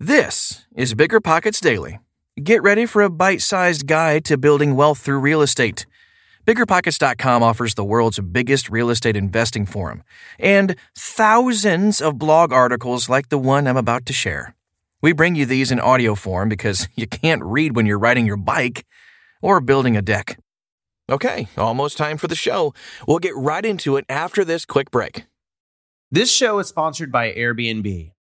This is Bigger Pockets Daily. Get ready for a bite sized guide to building wealth through real estate. BiggerPockets.com offers the world's biggest real estate investing forum and thousands of blog articles like the one I'm about to share. We bring you these in audio form because you can't read when you're riding your bike or building a deck. Okay, almost time for the show. We'll get right into it after this quick break. This show is sponsored by Airbnb.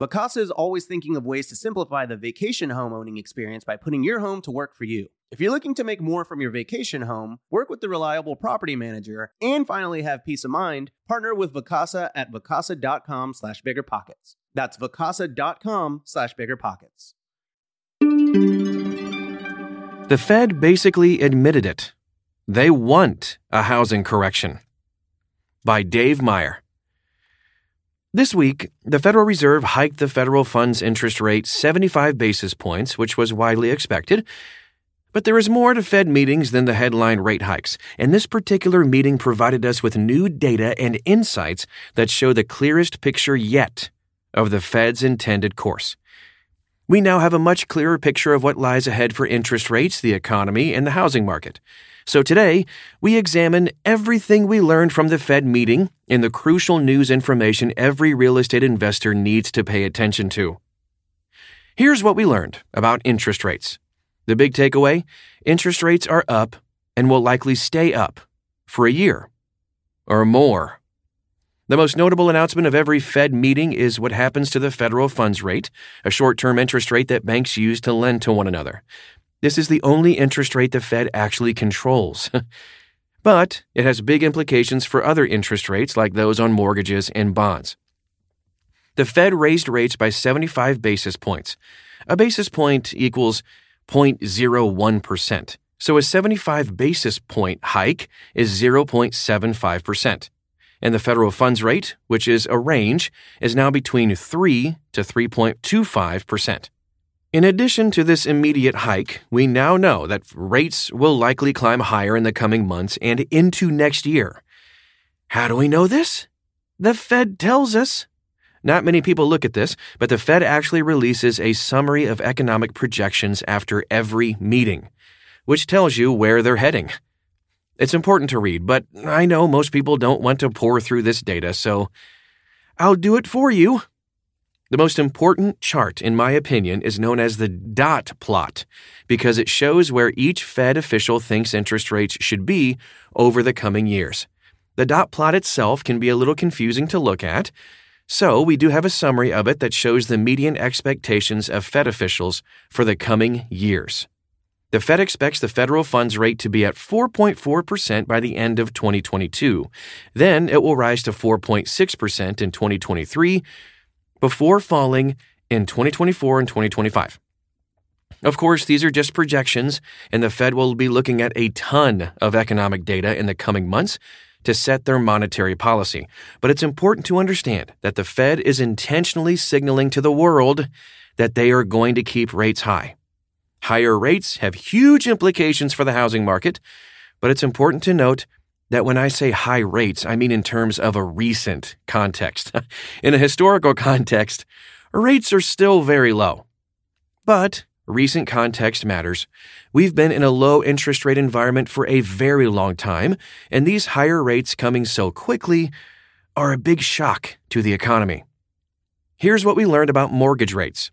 Vacasa is always thinking of ways to simplify the vacation home owning experience by putting your home to work for you. If you're looking to make more from your vacation home, work with the reliable property manager, and finally have peace of mind, partner with Vacasa at vacasa.com slash biggerpockets. That's vacasa.com slash biggerpockets. The Fed basically admitted it. They want a housing correction. By Dave Meyer. This week, the Federal Reserve hiked the federal funds interest rate 75 basis points, which was widely expected. But there is more to Fed meetings than the headline rate hikes, and this particular meeting provided us with new data and insights that show the clearest picture yet of the Fed's intended course. We now have a much clearer picture of what lies ahead for interest rates, the economy, and the housing market. So today, we examine everything we learned from the Fed meeting and the crucial news information every real estate investor needs to pay attention to. Here's what we learned about interest rates. The big takeaway interest rates are up and will likely stay up for a year or more. The most notable announcement of every Fed meeting is what happens to the federal funds rate, a short term interest rate that banks use to lend to one another. This is the only interest rate the Fed actually controls. but it has big implications for other interest rates like those on mortgages and bonds. The Fed raised rates by 75 basis points. A basis point equals 0.01%. So a 75 basis point hike is 0.75% and the federal funds rate, which is a range, is now between 3 to 3.25%. In addition to this immediate hike, we now know that rates will likely climb higher in the coming months and into next year. How do we know this? The Fed tells us. Not many people look at this, but the Fed actually releases a summary of economic projections after every meeting, which tells you where they're heading. It's important to read, but I know most people don't want to pour through this data, so I'll do it for you. The most important chart, in my opinion, is known as the dot plot because it shows where each Fed official thinks interest rates should be over the coming years. The dot plot itself can be a little confusing to look at, so we do have a summary of it that shows the median expectations of Fed officials for the coming years. The Fed expects the federal funds rate to be at 4.4% by the end of 2022. Then it will rise to 4.6% in 2023 before falling in 2024 and 2025. Of course, these are just projections, and the Fed will be looking at a ton of economic data in the coming months to set their monetary policy. But it's important to understand that the Fed is intentionally signaling to the world that they are going to keep rates high. Higher rates have huge implications for the housing market, but it's important to note that when I say high rates, I mean in terms of a recent context. in a historical context, rates are still very low. But recent context matters. We've been in a low interest rate environment for a very long time, and these higher rates coming so quickly are a big shock to the economy. Here's what we learned about mortgage rates.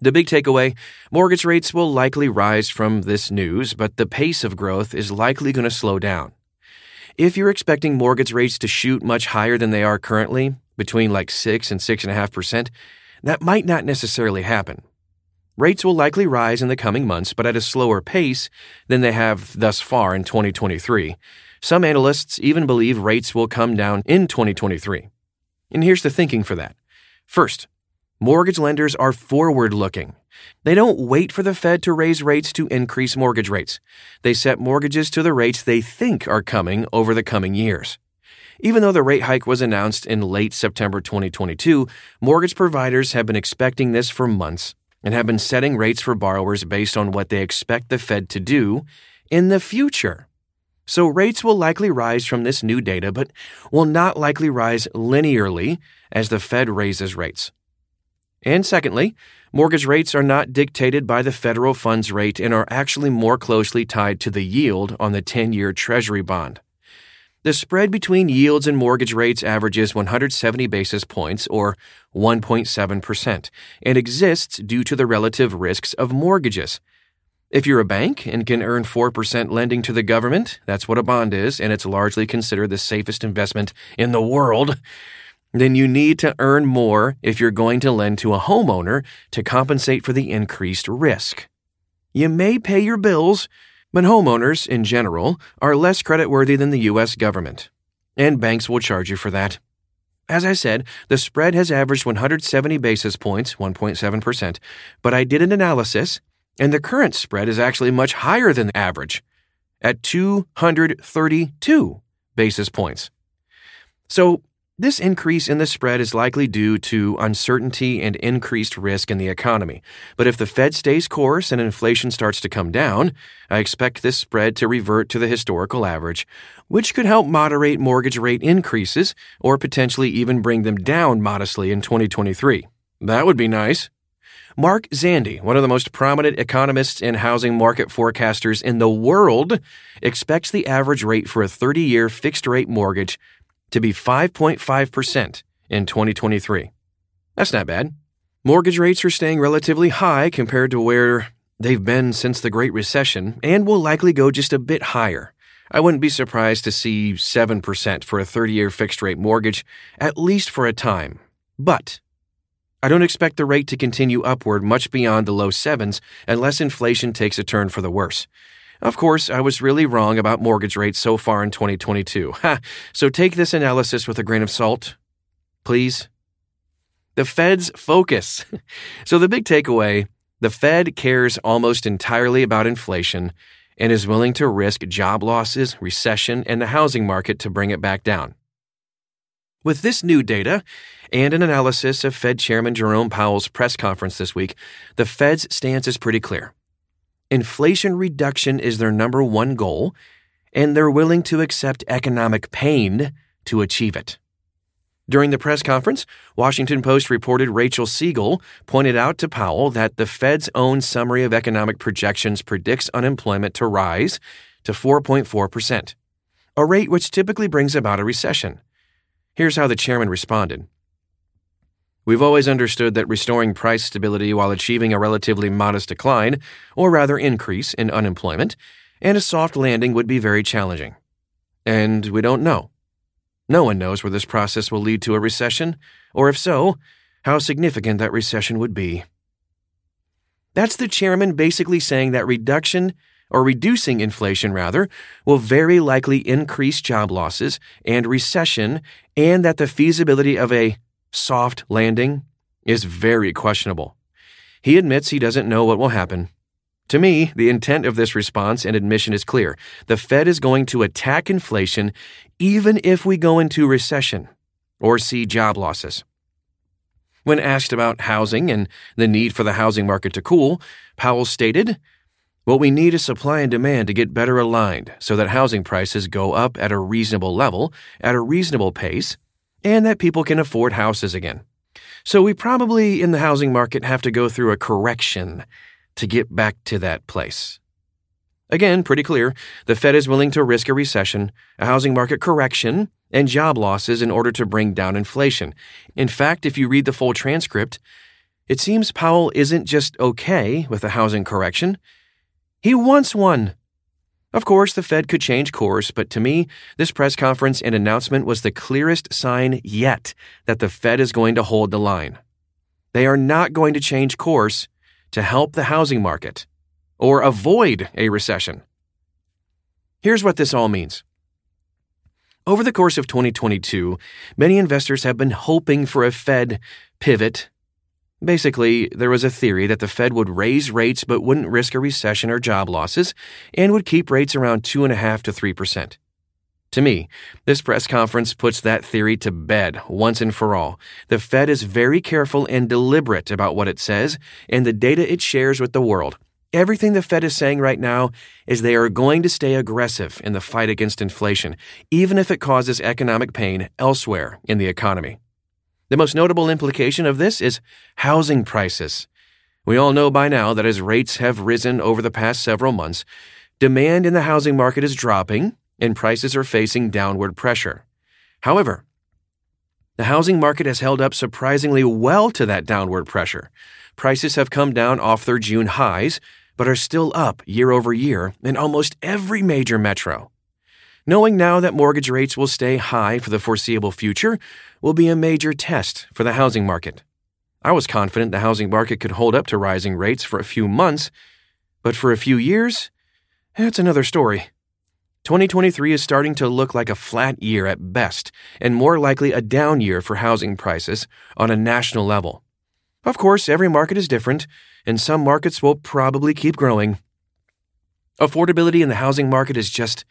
The big takeaway mortgage rates will likely rise from this news, but the pace of growth is likely going to slow down. If you're expecting mortgage rates to shoot much higher than they are currently, between like 6 and 6.5%, that might not necessarily happen. Rates will likely rise in the coming months, but at a slower pace than they have thus far in 2023. Some analysts even believe rates will come down in 2023. And here's the thinking for that. First, mortgage lenders are forward looking. They don't wait for the Fed to raise rates to increase mortgage rates. They set mortgages to the rates they think are coming over the coming years. Even though the rate hike was announced in late September 2022, mortgage providers have been expecting this for months and have been setting rates for borrowers based on what they expect the Fed to do in the future. So rates will likely rise from this new data, but will not likely rise linearly as the Fed raises rates. And secondly, mortgage rates are not dictated by the federal funds rate and are actually more closely tied to the yield on the 10 year Treasury bond. The spread between yields and mortgage rates averages 170 basis points, or 1.7%, and exists due to the relative risks of mortgages. If you're a bank and can earn 4% lending to the government, that's what a bond is, and it's largely considered the safest investment in the world, then you need to earn more if you're going to lend to a homeowner to compensate for the increased risk. You may pay your bills, but homeowners, in general, are less creditworthy than the U.S. government, and banks will charge you for that. As I said, the spread has averaged 170 basis points, 1.7%, but I did an analysis, and the current spread is actually much higher than the average, at 232 basis points. So this increase in the spread is likely due to uncertainty and increased risk in the economy. But if the Fed stays course and inflation starts to come down, I expect this spread to revert to the historical average, which could help moderate mortgage rate increases or potentially even bring them down modestly in 2023. That would be nice. Mark Zandi, one of the most prominent economists and housing market forecasters in the world, expects the average rate for a 30 year fixed rate mortgage to be 5.5% in 2023. That's not bad. Mortgage rates are staying relatively high compared to where they've been since the Great Recession and will likely go just a bit higher. I wouldn't be surprised to see 7% for a 30 year fixed rate mortgage, at least for a time. But I don't expect the rate to continue upward much beyond the low sevens unless inflation takes a turn for the worse. Of course, I was really wrong about mortgage rates so far in 2022. Ha! So take this analysis with a grain of salt, please. The Fed's focus. so the big takeaway the Fed cares almost entirely about inflation and is willing to risk job losses, recession, and the housing market to bring it back down. With this new data and an analysis of Fed Chairman Jerome Powell's press conference this week, the Fed's stance is pretty clear. Inflation reduction is their number one goal, and they're willing to accept economic pain to achieve it. During the press conference, Washington Post reported Rachel Siegel pointed out to Powell that the Fed's own summary of economic projections predicts unemployment to rise to 4.4%, a rate which typically brings about a recession. Here's how the chairman responded We've always understood that restoring price stability while achieving a relatively modest decline, or rather increase, in unemployment, and a soft landing would be very challenging. And we don't know. No one knows where this process will lead to a recession, or if so, how significant that recession would be. That's the chairman basically saying that reduction, or reducing inflation rather, will very likely increase job losses and recession, and that the feasibility of a soft landing is very questionable. He admits he doesn't know what will happen. To me, the intent of this response and admission is clear. The Fed is going to attack inflation even if we go into recession or see job losses. When asked about housing and the need for the housing market to cool, Powell stated, What we need is supply and demand to get better aligned so that housing prices go up at a reasonable level, at a reasonable pace, and that people can afford houses again. So we probably in the housing market have to go through a correction to get back to that place. Again, pretty clear the Fed is willing to risk a recession, a housing market correction, and job losses in order to bring down inflation. In fact, if you read the full transcript, it seems Powell isn't just okay with a housing correction, he wants one. Of course, the Fed could change course, but to me, this press conference and announcement was the clearest sign yet that the Fed is going to hold the line. They are not going to change course to help the housing market or avoid a recession. Here's what this all means. Over the course of 2022, many investors have been hoping for a Fed pivot. Basically, there was a theory that the Fed would raise rates but wouldn't risk a recession or job losses and would keep rates around 2.5 to 3%. To me, this press conference puts that theory to bed once and for all. The Fed is very careful and deliberate about what it says and the data it shares with the world. Everything the Fed is saying right now is they are going to stay aggressive in the fight against inflation, even if it causes economic pain elsewhere in the economy. The most notable implication of this is housing prices. We all know by now that as rates have risen over the past several months, demand in the housing market is dropping and prices are facing downward pressure. However, the housing market has held up surprisingly well to that downward pressure. Prices have come down off their June highs, but are still up year over year in almost every major metro. Knowing now that mortgage rates will stay high for the foreseeable future will be a major test for the housing market. I was confident the housing market could hold up to rising rates for a few months, but for a few years, that's another story. 2023 is starting to look like a flat year at best, and more likely a down year for housing prices on a national level. Of course, every market is different, and some markets will probably keep growing. Affordability in the housing market is just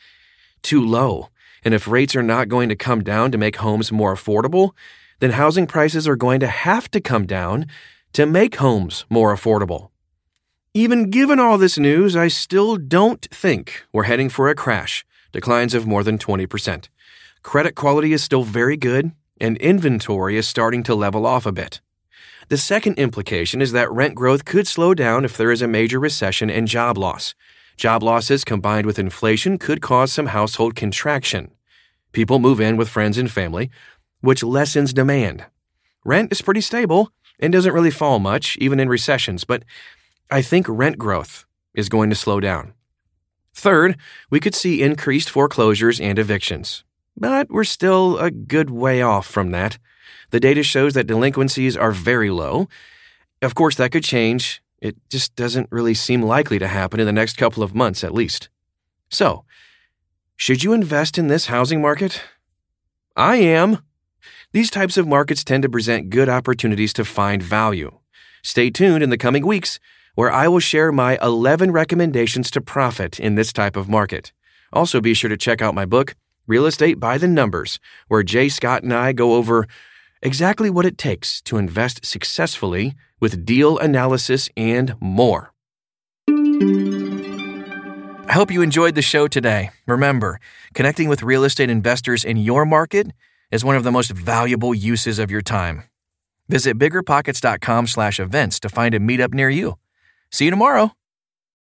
too low, and if rates are not going to come down to make homes more affordable, then housing prices are going to have to come down to make homes more affordable. Even given all this news, I still don't think we're heading for a crash, declines of more than 20%. Credit quality is still very good, and inventory is starting to level off a bit. The second implication is that rent growth could slow down if there is a major recession and job loss. Job losses combined with inflation could cause some household contraction. People move in with friends and family, which lessens demand. Rent is pretty stable and doesn't really fall much, even in recessions, but I think rent growth is going to slow down. Third, we could see increased foreclosures and evictions. But we're still a good way off from that. The data shows that delinquencies are very low. Of course, that could change. It just doesn't really seem likely to happen in the next couple of months, at least. So, should you invest in this housing market? I am. These types of markets tend to present good opportunities to find value. Stay tuned in the coming weeks, where I will share my 11 recommendations to profit in this type of market. Also, be sure to check out my book, Real Estate by the Numbers, where Jay Scott and I go over exactly what it takes to invest successfully with deal analysis and more. I hope you enjoyed the show today. Remember, connecting with real estate investors in your market is one of the most valuable uses of your time. Visit biggerpockets.com/events to find a meetup near you. See you tomorrow.